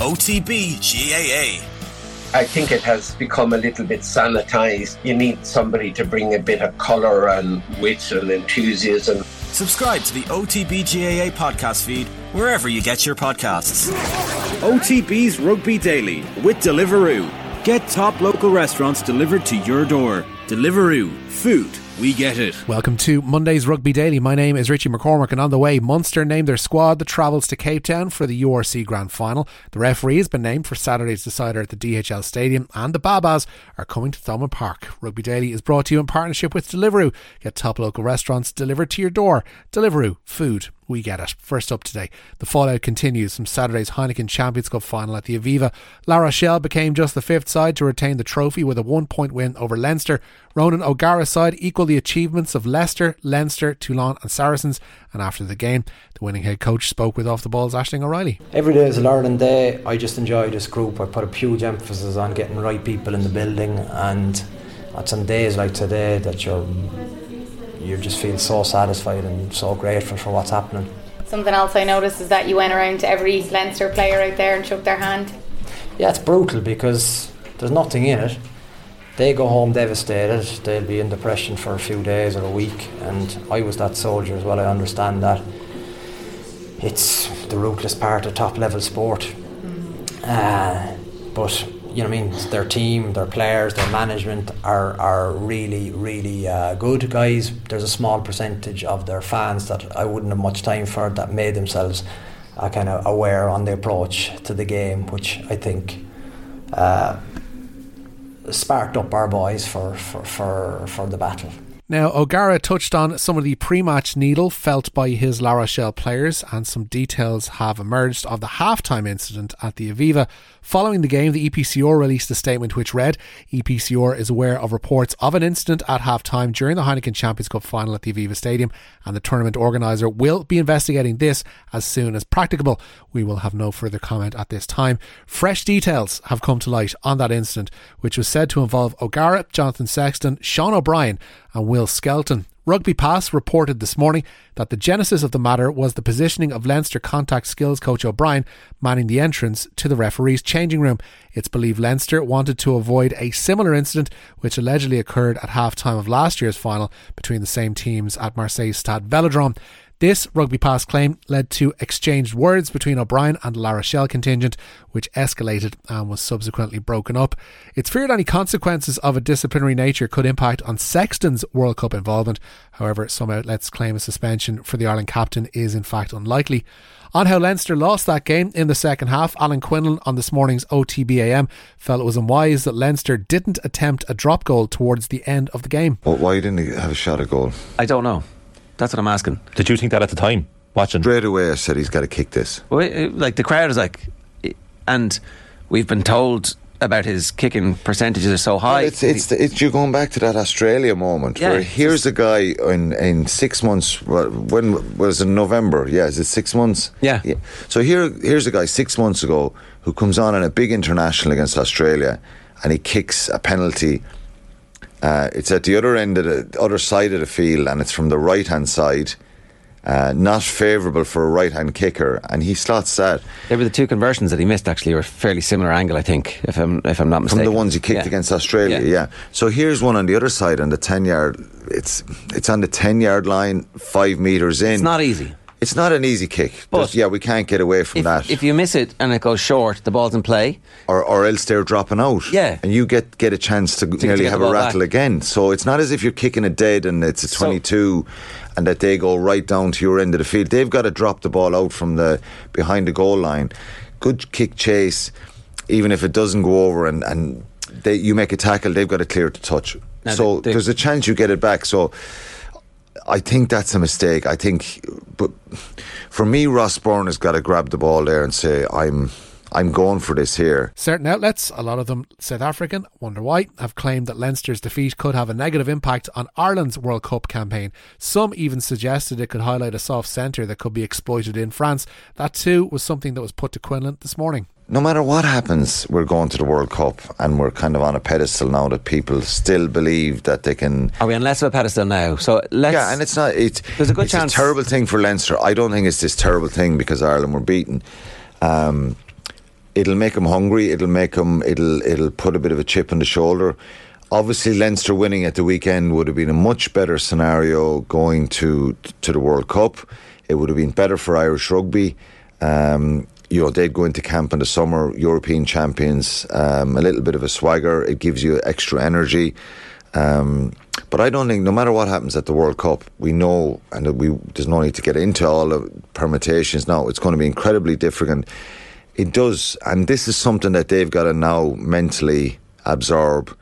OTB GAA. I think it has become a little bit sanitized. You need somebody to bring a bit of colour and wit and enthusiasm. Subscribe to the OTB GAA podcast feed wherever you get your podcasts. OTB's Rugby Daily with Deliveroo. Get top local restaurants delivered to your door. Deliveroo. Food we get it. Welcome to Monday's Rugby Daily. My name is Richie McCormack, and on the way, Munster named their squad that travels to Cape Town for the URC Grand Final. The referee has been named for Saturday's decider at the DHL Stadium, and the Baa-Baas are coming to Thomond Park. Rugby Daily is brought to you in partnership with Deliveroo. Get top local restaurants delivered to your door. Deliveroo, food we get it. First up today, the fallout continues from Saturday's Heineken Champions Cup final at the Aviva. La Rochelle became just the fifth side to retain the trophy with a one point win over Leinster. Ronan O'Gara's side equalled the achievements of Leicester, Leinster, Toulon, and Saracens. And after the game, the winning head coach spoke with Off the Ball's Aisling O'Reilly. Every day is a learning day. I just enjoy this group. I put a huge emphasis on getting the right people in the building, and it's on days like today that you're you just feel so satisfied and so grateful for what's happening. Something else I noticed is that you went around to every Leinster player out there and shook their hand. Yeah, it's brutal because there's nothing in it. They go home devastated. They'll be in depression for a few days or a week. And I was that soldier as well. I understand that. It's the ruthless part of top level sport. Mm. Uh, but you know what I mean? Their team, their players, their management are, are really, really uh, good guys. There's a small percentage of their fans that I wouldn't have much time for that made themselves uh, kind of aware on the approach to the game, which I think uh, sparked up our boys for, for, for, for the battle. Now, O'Gara touched on some of the pre match needle felt by his La Rochelle players, and some details have emerged of the halftime incident at the Aviva. Following the game, the EPCR released a statement which read EPCR is aware of reports of an incident at halftime during the Heineken Champions Cup final at the Aviva Stadium, and the tournament organiser will be investigating this as soon as practicable. We will have no further comment at this time. Fresh details have come to light on that incident, which was said to involve O'Gara, Jonathan Sexton, Sean O'Brien, and Will Skelton. Rugby Pass reported this morning that the genesis of the matter was the positioning of Leinster contact skills coach O'Brien manning the entrance to the referee's changing room. It's believed Leinster wanted to avoid a similar incident which allegedly occurred at half time of last year's final between the same teams at Marseille Stade Velodrome. This Rugby Pass claim led to exchanged words between O'Brien and La Rochelle contingent, which escalated and was subsequently broken up. It's feared any consequences of a disciplinary nature could impact on Sexton's World Cup involvement. However, some outlets claim a suspension for the Ireland captain is in fact unlikely. On how Leinster lost that game in the second half, Alan Quinlan on this morning's OTBAM felt it was unwise that Leinster didn't attempt a drop goal towards the end of the game. Well, why didn't he have a shot at goal? I don't know. That's what I'm asking. Did you think that at the time? Watching straight away, I said he's got to kick this. Well, like the crowd is like, and we've been told about his kicking percentages are so high. Well, it's it's, the, it's you're going back to that Australia moment yeah, where here's a guy in in six months. When was it November? Yeah, is it six months? Yeah. yeah. So here here's a guy six months ago who comes on in a big international against Australia, and he kicks a penalty uh, it's at the other end of the other side of the field, and it's from the right hand side. Uh, not favourable for a right hand kicker, and he slots that. They were the two conversions that he missed. Actually, were fairly similar angle, I think, if I'm if I'm not mistaken. From the ones he kicked yeah. against Australia, yeah. yeah. So here's one on the other side, on the ten yard. It's it's on the ten yard line, five meters in. It's not easy. It's not an easy kick, but yeah, we can't get away from if, that. If you miss it and it goes short, the ball's in play, or or else they're dropping out. Yeah, and you get get a chance to, to nearly to have a rattle back. again. So it's not as if you're kicking it dead and it's a 22, so, and that they go right down to your end of the field. They've got to drop the ball out from the behind the goal line. Good kick chase, even if it doesn't go over and and they, you make a tackle, they've got to clear it to touch. Now so they, they, there's a chance you get it back. So I think that's a mistake. I think, but for me, Ross Byrne has got to grab the ball there and say, "I'm." I'm going for this here. Certain outlets, a lot of them South African, wonder why, have claimed that Leinster's defeat could have a negative impact on Ireland's World Cup campaign. Some even suggested it could highlight a soft centre that could be exploited in France. That too was something that was put to Quinlan this morning no matter what happens, we're going to the World Cup and we're kind of on a pedestal now that people still believe that they can. Are we on less of a pedestal now? So let's. Yeah, and it's not. It's, there's a good chance it's chance. a terrible thing for Leinster. I don't think it's this terrible thing because Ireland were beaten. Um, it'll make them hungry. It'll make them. It'll it'll put a bit of a chip on the shoulder. Obviously, Leinster winning at the weekend would have been a much better scenario going to to the World Cup. It would have been better for Irish rugby. Um, you know, they'd go into camp in the summer, European champions, um, a little bit of a swagger. It gives you extra energy. Um, but I don't think, no matter what happens at the World Cup, we know, and we there's no need to get into all the permutations now. It's going to be incredibly different. It does, and this is something that they've got to now mentally absorb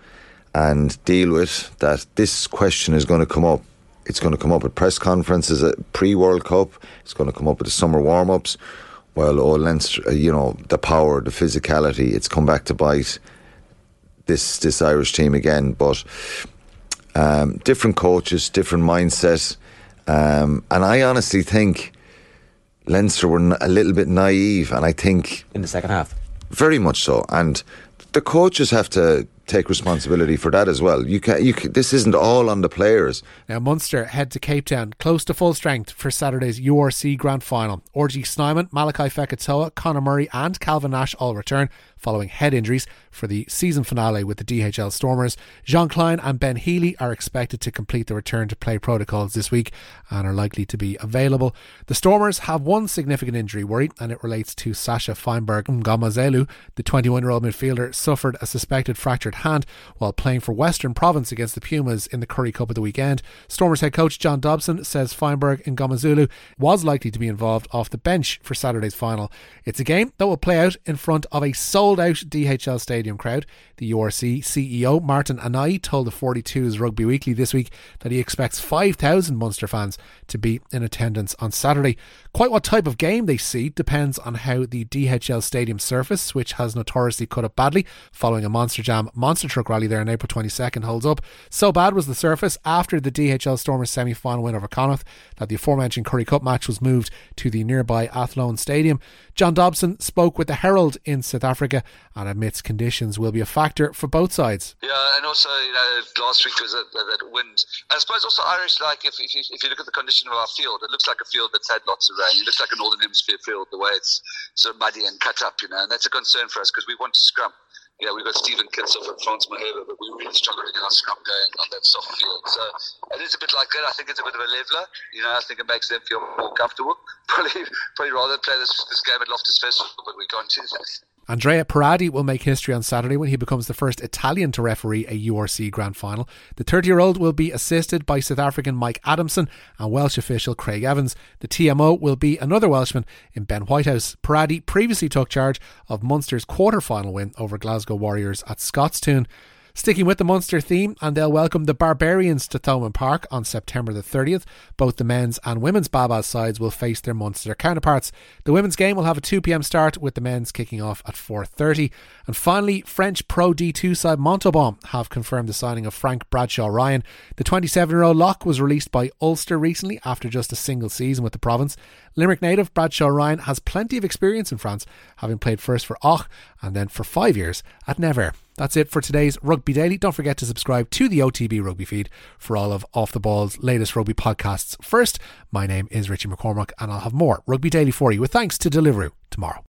and deal with. That this question is going to come up. It's going to come up at press conferences at pre World Cup. It's going to come up at the summer warm ups. Well, oh, Leinster, uh, you know, the power, the physicality, it's come back to bite this this Irish team again. But um, different coaches, different mindset, um, and I honestly think Leinster were a little bit naive, and I think in the second half, very much so. And the coaches have to take responsibility for that as well. You can, you can, this isn't all on the players. Now Munster head to Cape Town, close to full strength for Saturday's URC Grand Final. RG Snyman, Malakai Fekitoa, Conor Murray, and Calvin Nash all return following head injuries for the season finale with the DHL Stormers. Jean Kleyn and Ben Healy are expected to complete the return to play protocols this week and are likely to be available. The Stormers have one significant injury worry, and it relates to Sacha Feinberg Mngomezulu. The 21 year old midfielder suffered a suspected fractured hand while playing for Western Province against the Pumas in the Currie Cup of the weekend. Stormers head coach John Dobson says Feinberg and Mngomezulu was likely to be involved off the bench for Saturday's final. It's a game that will play out in front of a sold out DHL Stadium crowd. The URC CEO Martin Anayi told the 42's Rugby Weekly this week that he expects 5,000 Munster fans to be in attendance on Saturday. Quite what type of game they see depends on how the DHL Stadium surface, which has notoriously cut up badly following a Monster Jam Monster Truck rally there on April 22nd, holds up. So bad was the surface after the DHL Stormers semi final win over Connacht that the aforementioned Currie Cup match was moved to the nearby Athlone Stadium. John Dobson spoke with the Herald in South Africa and admits conditions will be a factor for both sides. Yeah, and also, you know, last week was that, that wind. I suppose also Irish, like, if, if, you, if you look at the condition of our field, it looks like a field that's had lots of rain. It looks like a Northern Hemisphere field, the way it's of muddy and cut up, you know, and that's a concern for us because we want to scrum know, we've got Steven Kitshoff and Frans Malherbe, but we really struggle to get our scrum going on that soft field. So it is a bit like that. I think it's a bit of a leveler. You know, I think it makes them feel more comfortable. Probably, probably rather play this, this game at Loftus Versfeld, but we can't do that. Andrea Piardi will make history on Saturday when he becomes the first Italian to referee a URC Grand Final. The 30 year old will be assisted by South African Mike Adamson and Welsh official Craig Evans. The TMO will be another Welshman in Ben Whitehouse. Paradi previously took charge of Munster's quarter final win over Glasgow Warriors at Scotstoun. Sticking with the Munster theme, and they'll welcome the Barbarians to Thomond Park on September the 30th. Both the men's and women's Baa-Baa sides will face their Munster counterparts. The women's game will have a 2 pm start, with the men's kicking off at 4.30. And finally, French Pro D2 side Montauban have confirmed the signing of Frank Bradshaw Ryan. The 27 year old lock was released by Ulster recently after just a single season with the province. Limerick native Bradshaw Ryan has plenty of experience in France, having played first for Auch and then for five years at Nevers. That's it for today's Rugby Daily. Don't forget to subscribe to the OTB Rugby feed for all of Off the Ball's latest rugby podcasts. First, my name is Richie McCormack, and I'll have more Rugby Daily for you with thanks to Deliveroo tomorrow.